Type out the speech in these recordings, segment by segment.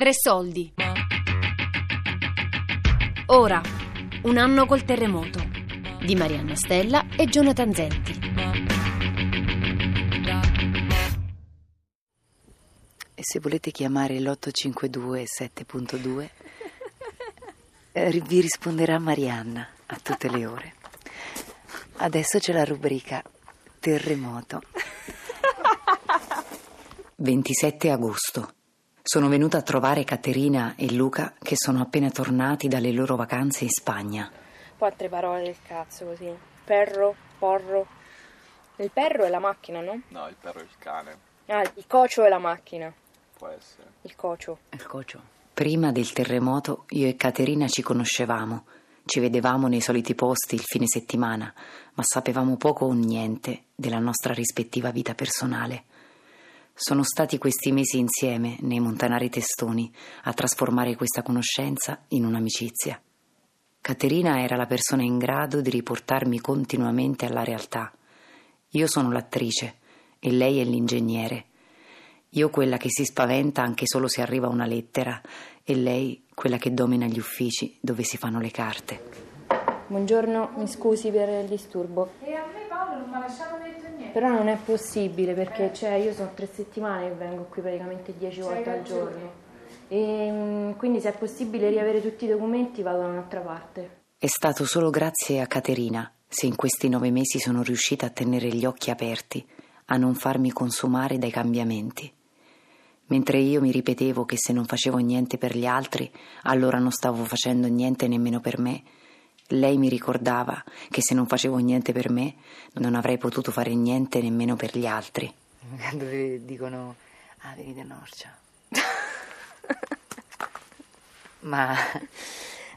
Tre soldi. Ora, un anno col terremoto di Marianna Stella e Jonathan Zenti. E se volete chiamare l'852 7.2 eh, vi risponderà Marianna a tutte le ore. Adesso c'è la rubrica Terremoto. 27 agosto. Sono venuta a trovare Caterina e Luca che sono appena tornati dalle loro vacanze in Spagna. Quattro parole del cazzo così. Perro, porro. Il perro è la macchina, no? No, il perro è il cane. Ah, il cocio è la macchina. Può essere. Il cocio. Il cocio. Prima del terremoto io e Caterina ci conoscevamo, ci vedevamo nei soliti posti il fine settimana, ma sapevamo poco o niente della nostra rispettiva vita personale. Sono stati questi mesi insieme, nei Montanari Testoni, a trasformare questa conoscenza in un'amicizia. Caterina era la persona in grado di riportarmi continuamente alla realtà. Io sono l'attrice e lei è l'ingegnere. Io quella che si spaventa anche solo se arriva una lettera e lei quella che domina gli uffici dove si fanno le carte. Buongiorno, mi scusi per il disturbo. E a me Paolo non mi ha lasciato niente. Però non è possibile perché cioè, io sono tre settimane che vengo qui praticamente dieci volte al ragione. giorno. E mm, quindi se è possibile riavere tutti i documenti vado da un'altra parte. È stato solo grazie a Caterina se in questi nove mesi sono riuscita a tenere gli occhi aperti, a non farmi consumare dai cambiamenti. Mentre io mi ripetevo che se non facevo niente per gli altri, allora non stavo facendo niente nemmeno per me, lei mi ricordava che se non facevo niente per me, non avrei potuto fare niente nemmeno per gli altri. Quando dicono, ah, vieni da Norcia. Ma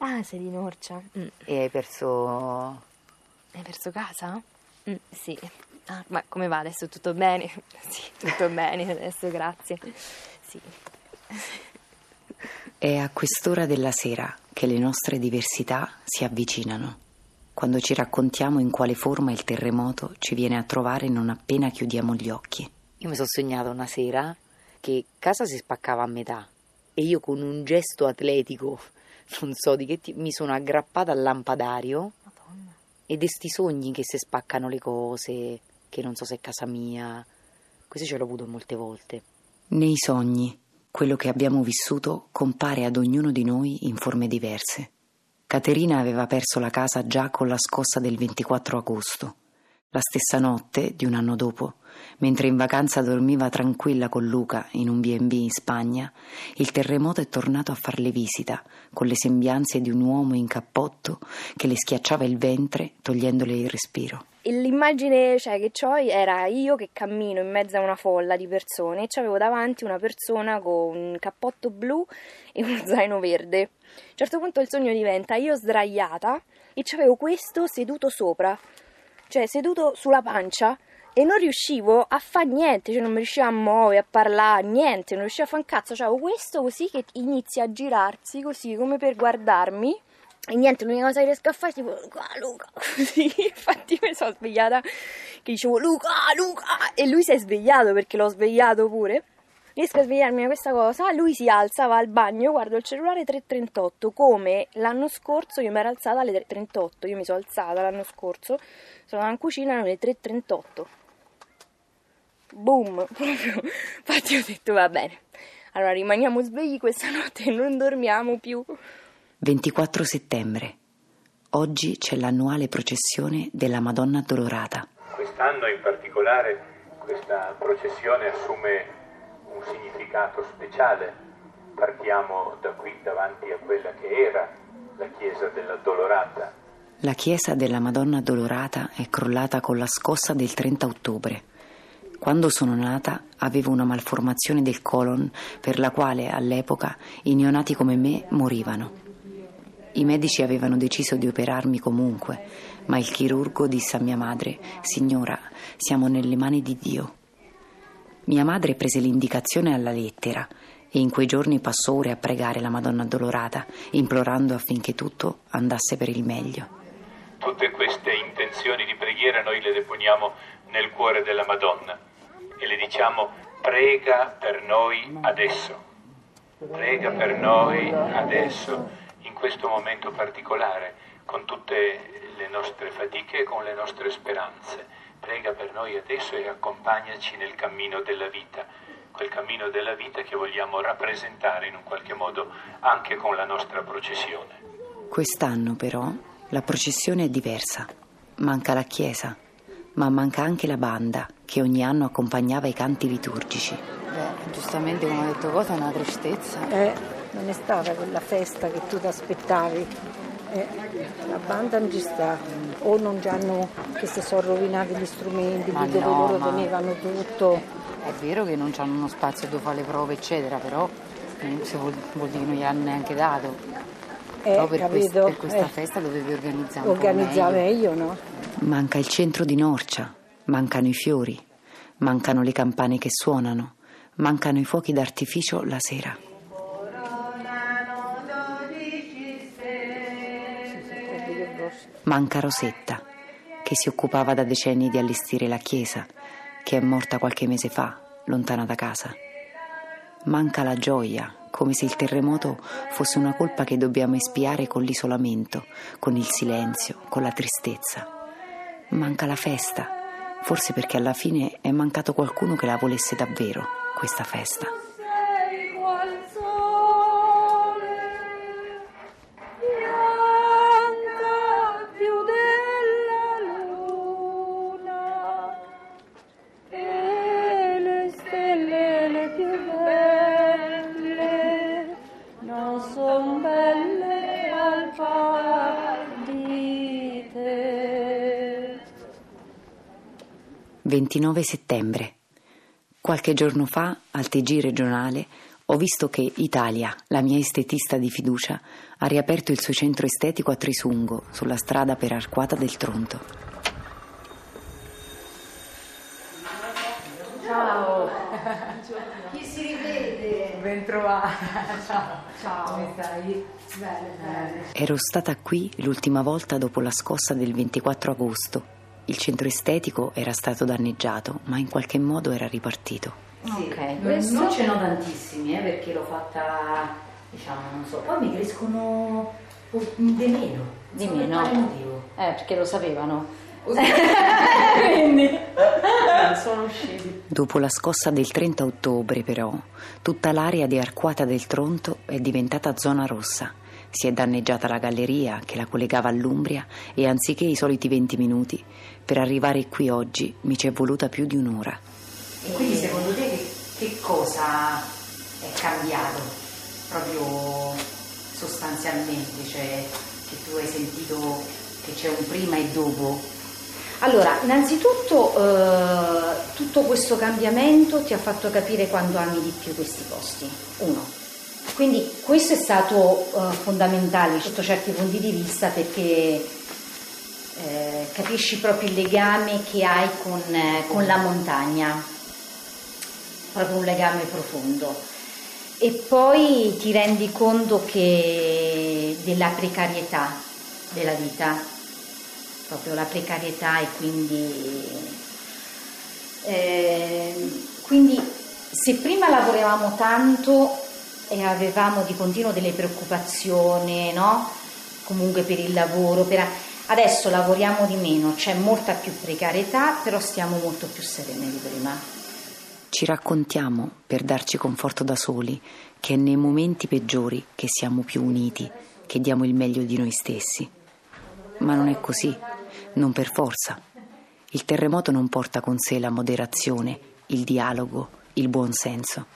Ah, sei di Norcia? Mm. e hai perso Hai perso casa? Mm, sì. Ah, ma come va adesso? Tutto bene? Sì, tutto bene adesso, grazie. Sì. È a quest'ora della sera che le nostre diversità si avvicinano, quando ci raccontiamo in quale forma il terremoto ci viene a trovare non appena chiudiamo gli occhi. Io mi sono sognata una sera che casa si spaccava a metà e io con un gesto atletico, non so di che tipo, mi sono aggrappata al lampadario Madonna. ed esti sogni che si spaccano le cose, che non so se è casa mia. Questo ce l'ho avuto molte volte. Nei sogni, quello che abbiamo vissuto compare ad ognuno di noi in forme diverse. Caterina aveva perso la casa già con la scossa del 24 agosto. La stessa notte, di un anno dopo, mentre in vacanza dormiva tranquilla con Luca in un B&B in Spagna, il terremoto è tornato a farle visita, con le sembianze di un uomo in cappotto che le schiacciava il ventre togliendole il respiro. L'immagine cioè, che ho era io che cammino in mezzo a una folla di persone e avevo davanti una persona con un cappotto blu e uno zaino verde. A un certo punto il sogno diventa io sdraiata e c'avevo questo seduto sopra, cioè seduto sulla pancia e non riuscivo a fare niente, cioè non riuscivo a muovere, a parlare, niente, non riuscivo a fare un cazzo, c'avevo questo così che inizia a girarsi così come per guardarmi e niente, l'unica cosa che riesco a fare è tipo Luca, Luca, così, infatti mi sono svegliata che dicevo Luca, Luca e lui si è svegliato perché l'ho svegliato pure. Riesco a svegliarmi da questa cosa, lui si alza, va al bagno, guardo il cellulare 3.38, come l'anno scorso io mi ero alzata alle 3.38, io mi sono alzata l'anno scorso, sono andata in cucina alle 3.38. Boom, proprio, infatti ho detto va bene, allora rimaniamo svegli questa notte e non dormiamo più. 24 settembre. Oggi c'è l'annuale processione della Madonna Addolorata. Quest'anno in particolare questa processione assume significato speciale. Partiamo da qui davanti a quella che era la chiesa dell'Addolorata. La chiesa della Madonna Addolorata è crollata con la scossa del 30 ottobre. Quando sono nata avevo una malformazione del colon per la quale all'epoca i neonati come me morivano. I medici avevano deciso di operarmi comunque, ma il chirurgo disse a mia madre: Signora, siamo nelle mani di Dio. Mia madre prese l'indicazione alla lettera e in quei giorni passò ore a pregare la Madonna Addolorata, implorando affinché tutto andasse per il meglio. Tutte queste intenzioni di preghiera noi le deponiamo nel cuore della Madonna e le diciamo prega per noi adesso. Prega per noi adesso, in questo momento particolare, con tutte le nostre fatiche e con le nostre speranze. Prega per noi adesso e accompagnaci nel cammino della vita, quel cammino della vita che vogliamo rappresentare in un qualche modo anche con la nostra processione. Quest'anno però la processione è diversa. Manca la chiesa, ma manca anche la banda che ogni anno accompagnava i canti liturgici. Beh, giustamente come ha detto cosa è una tristezza. Eh, non è stata quella festa che tu ti aspettavi. Eh, la banda non ci sta, o non già hanno, che si sono rovinati gli strumenti, Ma di dove no, loro ma- tenevano tutto. È vero che non hanno uno spazio dove fare le prove, eccetera, però eh, se vuol, vuol dire che non gli hanno neanche dato. Eh, Però per, quest- per questa Eh, festa dovevi organizzare un organizza po' meglio. meglio, no? Manca il centro di Norcia, mancano i fiori, mancano le campane che suonano, mancano i fuochi d'artificio la sera. Manca Rosetta, che si occupava da decenni di allestire la chiesa, che è morta qualche mese fa, lontana da casa. Manca la gioia, come se il terremoto fosse una colpa che dobbiamo espiare con l'isolamento, con il silenzio, con la tristezza. Manca la festa, forse perché alla fine è mancato qualcuno che la volesse davvero, questa festa. 29 settembre. Qualche giorno fa, al TG regionale, ho visto che Italia, la mia estetista di fiducia, ha riaperto il suo centro estetico a Trisungo, sulla strada per Arquata del Tronto. Ben trovata. Ciao. Ciao. Come stai? Bene, bene. Ero stata qui l'ultima volta dopo la scossa del 24 agosto. Il centro estetico era stato danneggiato, ma in qualche modo era ripartito. Ok, Questo- non ce n'ho tantissimi eh, perché l'ho fatta, diciamo, non so, poi mi crescono di meno. Di so per meno? quale motivo. Eh, perché lo sapevano. sono usciti. Dopo la scossa del 30 ottobre, però, tutta l'area di Arquata del Tronto è diventata zona rossa. Si è danneggiata la galleria che la collegava all'Umbria e anziché i soliti 20 minuti, per arrivare qui oggi mi ci è voluta più di un'ora. E quindi secondo te che, che cosa è cambiato proprio sostanzialmente? Cioè che tu hai sentito che c'è un prima e dopo? Allora, innanzitutto eh, tutto questo cambiamento ti ha fatto capire quando ami di più questi posti. Uno. Quindi questo è stato eh, fondamentale sotto certi punti di vista perché eh, capisci proprio il legame che hai con, eh, con la montagna, proprio un legame profondo. E poi ti rendi conto che della precarietà della vita, proprio la precarietà e quindi, eh, quindi se prima lavoravamo tanto e avevamo di continuo delle preoccupazioni, no? Comunque per il lavoro, per... adesso lavoriamo di meno, c'è molta più precarietà, però stiamo molto più sereni di prima. Ci raccontiamo, per darci conforto da soli, che è nei momenti peggiori che siamo più uniti, che diamo il meglio di noi stessi. Ma non è così, non per forza. Il terremoto non porta con sé la moderazione, il dialogo, il buonsenso.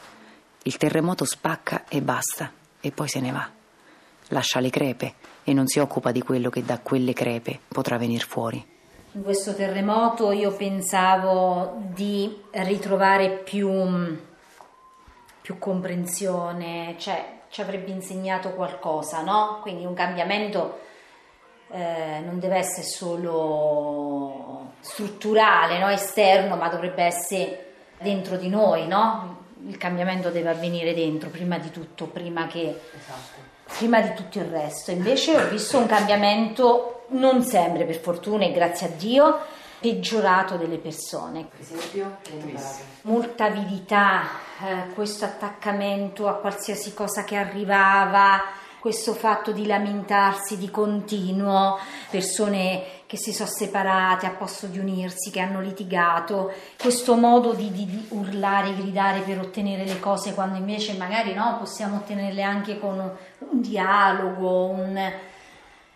Il terremoto spacca e basta, e poi se ne va. Lascia le crepe e non si occupa di quello che da quelle crepe potrà venire fuori. In questo terremoto io pensavo di ritrovare più, più comprensione, cioè ci avrebbe insegnato qualcosa, no? Quindi un cambiamento eh, non deve essere solo strutturale, no? esterno, ma dovrebbe essere dentro di noi, no? Il cambiamento deve avvenire dentro, prima di tutto, prima che prima di tutto il resto. Invece ho visto un cambiamento, non sempre per fortuna e grazie a Dio, peggiorato delle persone. Per esempio, Molta avidità, eh, questo attaccamento a qualsiasi cosa che arrivava, questo fatto di lamentarsi di continuo, persone che si sono separate a posto di unirsi, che hanno litigato, questo modo di, di- di urlare, gridare per ottenere le cose quando invece magari no, possiamo ottenerle anche con un, un dialogo, un...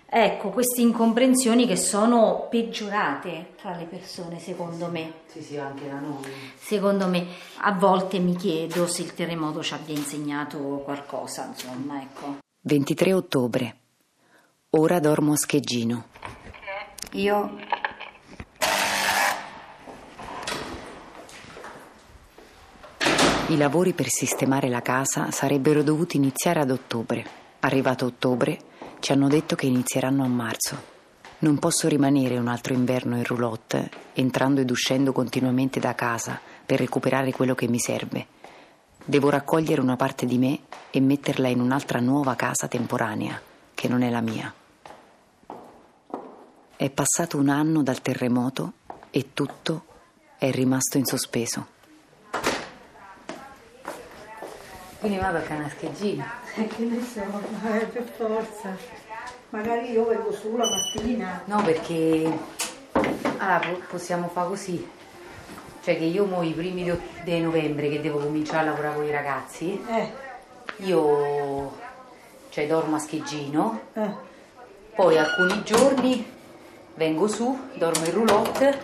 Ecco, queste incomprensioni che sono peggiorate tra le persone, secondo me. Sì, sì, anche da noi. Secondo me, a volte mi chiedo se il terremoto ci abbia insegnato qualcosa, insomma, ecco. 23 ottobre. Ora dormo a Scheggino. Io I lavori per sistemare la casa sarebbero dovuti iniziare ad ottobre. Arrivato ottobre, ci hanno detto che inizieranno a marzo. Non posso rimanere un altro inverno in roulotte, entrando ed uscendo continuamente da casa per recuperare quello che mi serve. Devo raccogliere una parte di me e metterla in un'altra nuova casa temporanea, che non è la mia. È passato un anno dal terremoto e tutto è rimasto in sospeso. Quindi vado a Canascheggino. Eh, che ne so, eh, per forza. Magari io vengo su la mattina. No, perché allora, po- possiamo fare così. Cioè che io mo i primi di novembre che devo cominciare a lavorare con i ragazzi, Eh, io cioè, dormo a Scheggino, eh. poi alcuni giorni vengo su, dormo in roulotte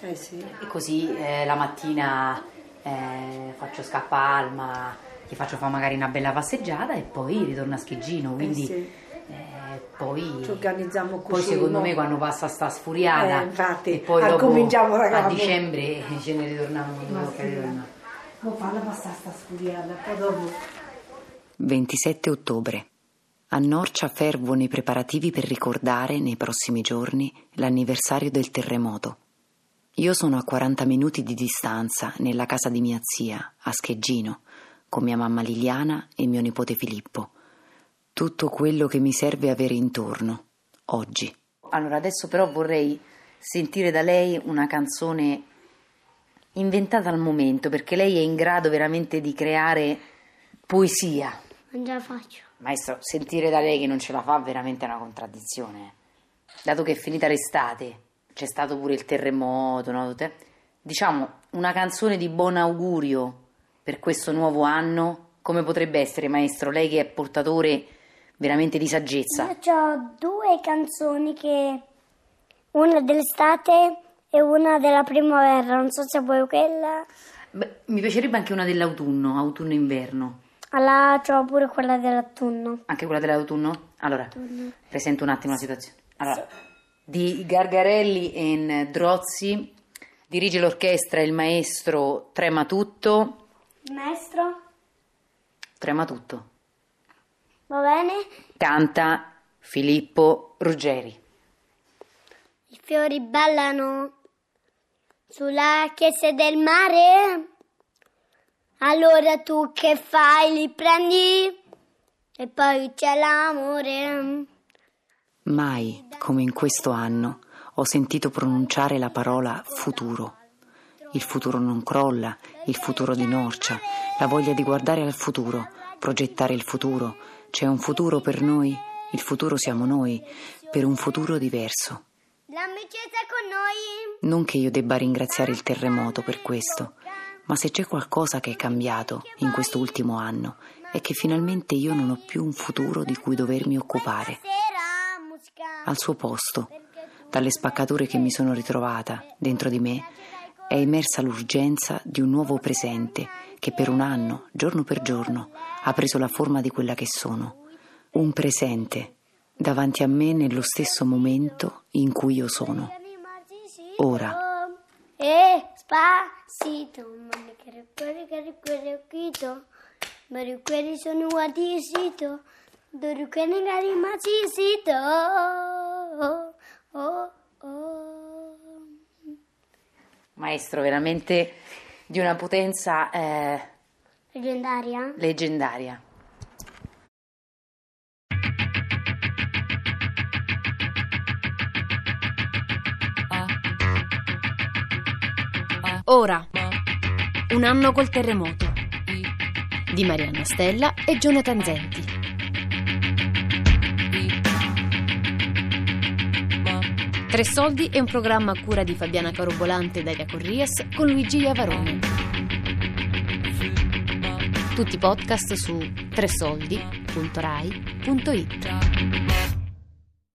Eh sì. e così eh, la mattina eh, faccio scappa Alma, gli faccio fare magari una bella passeggiata e poi ritorno a Scheggino, quindi sì. eh, poi, Ci organizziamo poi così. secondo mo. me quando passa sta sfuriata Eh, infatti, e poi ah, dopo a dicembre ce ne ritorniamo tocca sì. Mo falla passare sta sfuriata, poi dopo. 27 ottobre. A Norcia fervono i preparativi per ricordare, nei prossimi giorni, l'anniversario del terremoto. Io sono a 40 minuti di distanza, nella casa di mia zia, a Scheggino, con mia mamma Liliana e mio nipote Filippo. Tutto quello che mi serve avere intorno, oggi. Allora adesso però vorrei sentire da lei una canzone inventata al momento perché lei è in grado veramente di creare poesia. Non ce la faccio. Maestro, sentire da lei che non ce la fa veramente è una contraddizione. Dato che è finita l'estate, c'è stato pure il terremoto, no? Diciamo una canzone di buon augurio per questo nuovo anno, come potrebbe essere, maestro, lei che è portatore veramente di saggezza? Io ho due canzoni che una dell'estate e una della primavera. Non so se vuoi quella. Beh, mi piacerebbe anche una dell'autunno, autunno-inverno. Allora c'ho pure quella dell'autunno. Anche quella dell'autunno? Allora, presento un attimo la situazione. Allora, di Gargarelli e Drozzi, dirige l'orchestra il maestro Trematutto. Il maestro? Trematutto. Va bene? Canta Filippo Ruggeri. I fiori ballano sulla chiesa del mare. Allora tu che fai? Li prendi e poi c'è l'amore. Mai, come in questo anno, ho sentito pronunciare la parola futuro. Il futuro non crolla, il futuro di Norcia, la voglia di guardare al futuro, progettare il futuro. C'è un futuro per noi, il futuro siamo noi, per un futuro diverso. L'amicizia con noi. Non che io debba ringraziare il terremoto per questo, ma se c'è qualcosa che è cambiato in questo ultimo anno è che finalmente io non ho più un futuro di cui dovermi occupare. Al suo posto, dalle spaccature che mi sono ritrovata dentro di me, è emersa l'urgenza di un nuovo presente che per un anno, giorno per giorno, ha preso la forma di quella che sono. Un presente davanti a me nello stesso momento in cui io sono. Ora. E spasito, mani che cuore che cuore occhito, mari quelli sono guardisito, che rimasisito. Oh, oh, oh. Maestro veramente di una potenza eh, Leggendaria? leggendaria. Ora, un anno col terremoto di Marianna Stella e Jonathan Zenti. Tre soldi è un programma a cura di Fabiana Carobolante e Daria Corrias con Luigi Iavarone. Tutti i podcast su tresoldi.rai.it.